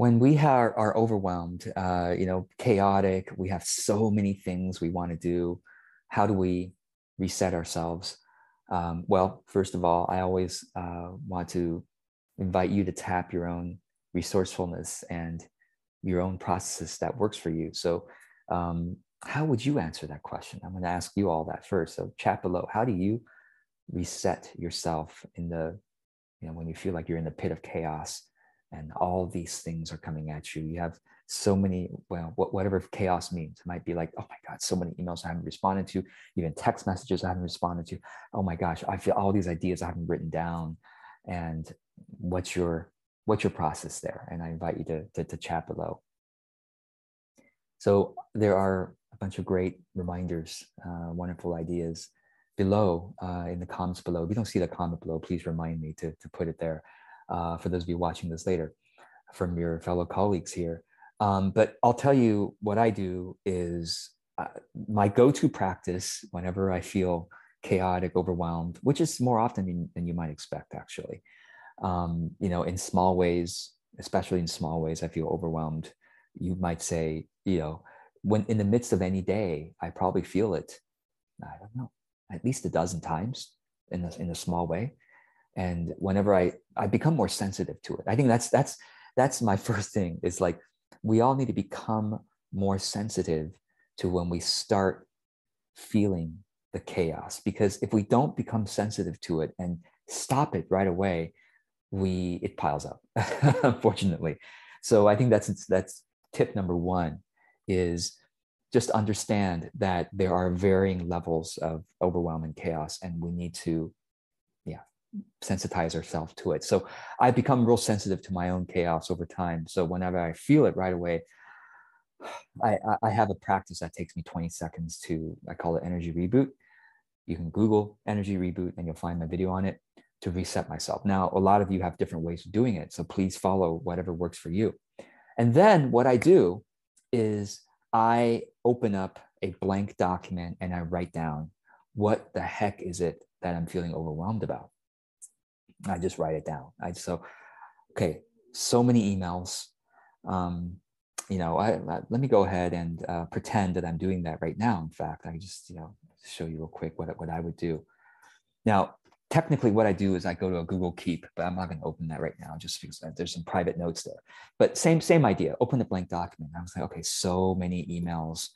when we are, are overwhelmed, uh, you know, chaotic, we have so many things we want to do. How do we reset ourselves? Um, well, first of all, I always uh, want to invite you to tap your own resourcefulness and your own processes that works for you. So, um, how would you answer that question? I'm going to ask you all that first. So, chat below. How do you reset yourself in the, you know, when you feel like you're in the pit of chaos? And all these things are coming at you. You have so many, well, whatever chaos means. It might be like, oh my God, so many emails I haven't responded to, even text messages I haven't responded to. Oh my gosh, I feel all these ideas I haven't written down. And what's your what's your process there? And I invite you to, to, to chat below. So there are a bunch of great reminders, uh, wonderful ideas below uh, in the comments below. If you don't see the comment below, please remind me to, to put it there uh, for those of you watching this later from your fellow colleagues here. Um, but I'll tell you what I do is uh, my go-to practice whenever I feel chaotic, overwhelmed, which is more often than, than you might expect, actually. Um, you know, in small ways, especially in small ways, I feel overwhelmed. You might say, you know, when in the midst of any day, I probably feel it. I don't know, at least a dozen times in a, in a small way and whenever i i become more sensitive to it. I think that's that's that's my first thing is like we all need to become more sensitive to when we start feeling the chaos. Because if we don't become sensitive to it and stop it right away we it piles up unfortunately. So i think that's that's tip number one is just understand that there are varying levels of overwhelming chaos and we need to sensitize ourselves to it. So I become real sensitive to my own chaos over time. So whenever I feel it right away, I, I have a practice that takes me 20 seconds to, I call it energy reboot. You can Google energy reboot and you'll find my video on it to reset myself. Now, a lot of you have different ways of doing it. So please follow whatever works for you. And then what I do is I open up a blank document and I write down what the heck is it that I'm feeling overwhelmed about. I just write it down. I so okay, so many emails. Um, you know, I, I, let me go ahead and uh, pretend that I'm doing that right now. In fact, I just you know show you real quick what what I would do. Now, technically, what I do is I go to a Google Keep, but I'm not going to open that right now just because there's some private notes there. But same same idea. Open the blank document. I was like, okay, so many emails.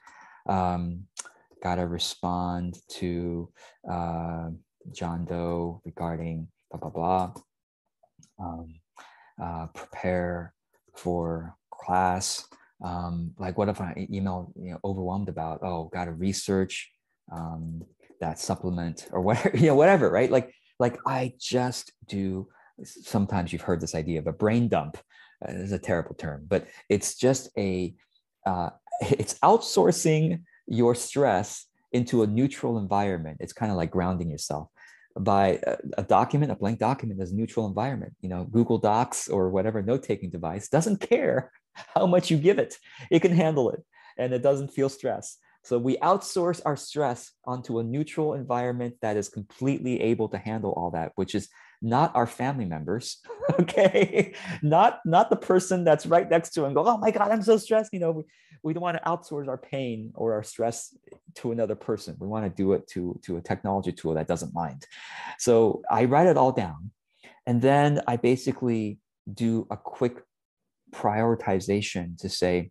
Um, Got to respond to uh, John Doe regarding blah blah blah. Um, uh, prepare for class. Um, like what if I email you know overwhelmed about oh got to research um, that supplement or whatever you know whatever right like like I just do. Sometimes you've heard this idea of a brain dump. Uh, this is a terrible term, but it's just a uh, it's outsourcing your stress into a neutral environment. It's kind of like grounding yourself by a, a, document, a blank document as a neutral environment. You know, Google Docs or whatever note-taking device doesn't care how much you give it. It can handle it and it doesn't feel stress. So we outsource our stress onto a neutral environment that is completely able to handle all that, which is not our family members, okay? not not the person that's right next to and go, oh my God, I'm so stressed. You know, we, we don't want to outsource our pain or our stress to another person. We want to do it to, to a technology tool that doesn't mind. So I write it all down. And then I basically do a quick prioritization to say,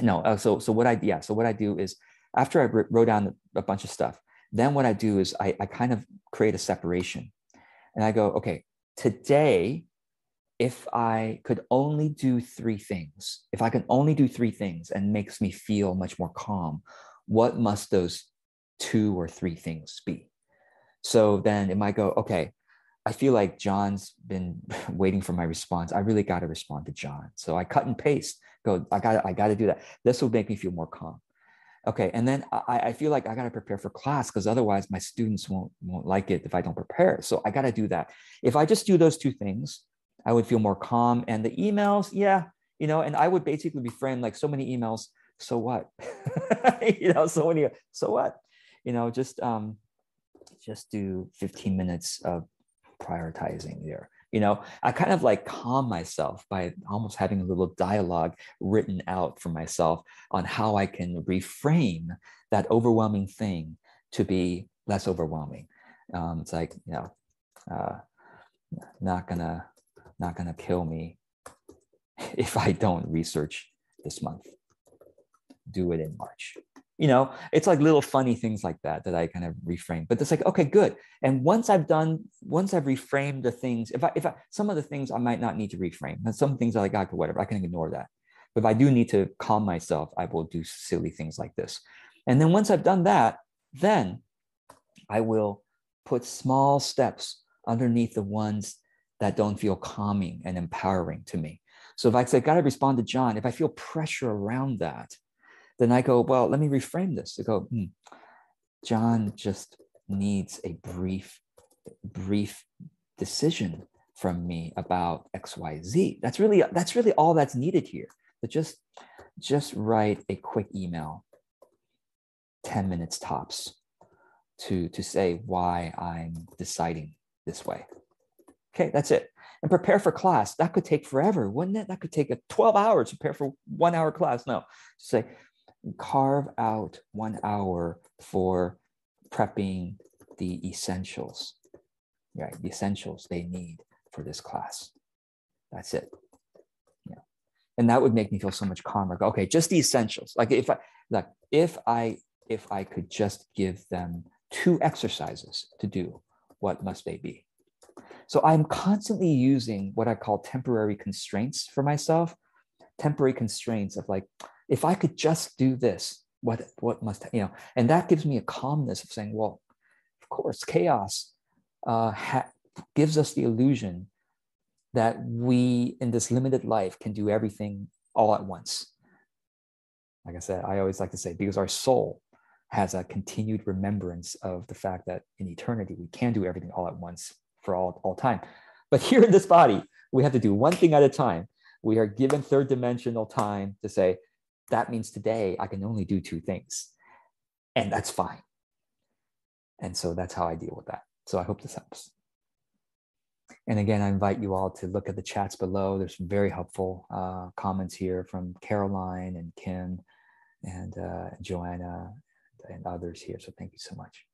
no, uh, so, so what I, yeah, so what I do is after I wrote down a bunch of stuff, then what I do is I, I kind of create a separation and I go, okay, today if I could only do three things, if I can only do three things and makes me feel much more calm, what must those two or three things be? So then it might go, okay, I feel like John's been waiting for my response. I really got to respond to John. So I cut and paste, go, I got I got to do that. This will make me feel more calm. Okay. And then I, I feel like I got to prepare for class because otherwise my students won't, won't like it if I don't prepare. So I got to do that. If I just do those two things, I would feel more calm. And the emails, yeah, you know, and I would basically be framed like so many emails. So what? you know, so many. So what? You know, just um, just do 15 minutes of prioritizing there. You know, I kind of like calm myself by almost having a little dialogue written out for myself on how I can reframe that overwhelming thing to be less overwhelming. Um, it's like, you know, uh, not gonna, not gonna kill me if I don't research this month. Do it in March. You know it's like little funny things like that that i kind of reframe but it's like okay good. And once i've done once i've reframed the things if i if i some of the things i might not need to reframe and some things are like okay whatever i can ignore that. But if i do need to calm myself i will do silly things like this. And then once i've done that then i will put small steps underneath the ones that don't feel calming and empowering to me. So if i say gotta respond to john if i feel pressure around that then I go, well, let me reframe this to go, hmm, John just needs a brief, brief decision from me about XYZ. That's really, that's really all that's needed here. But just, just write a quick email, 10 minutes tops, to, to say why I'm deciding this way. Okay, that's it. And prepare for class. That could take forever, wouldn't it? That could take a 12 hours to prepare for one hour class. No, say, carve out one hour for prepping the essentials, right? The essentials they need for this class. That's it. Yeah. And that would make me feel so much calmer. Okay, just the essentials. Like if I like if I if I could just give them two exercises to do, what must they be? So I'm constantly using what I call temporary constraints for myself. Temporary constraints of like, if I could just do this, what what must you know? And that gives me a calmness of saying, well, of course, chaos uh, ha- gives us the illusion that we in this limited life can do everything all at once. Like I said, I always like to say because our soul has a continued remembrance of the fact that in eternity we can do everything all at once for all, all time. But here in this body, we have to do one thing at a time. We are given third dimensional time to say, that means today I can only do two things. And that's fine. And so that's how I deal with that. So I hope this helps. And again, I invite you all to look at the chats below. There's some very helpful uh, comments here from Caroline and Kim and uh, Joanna and others here. So thank you so much.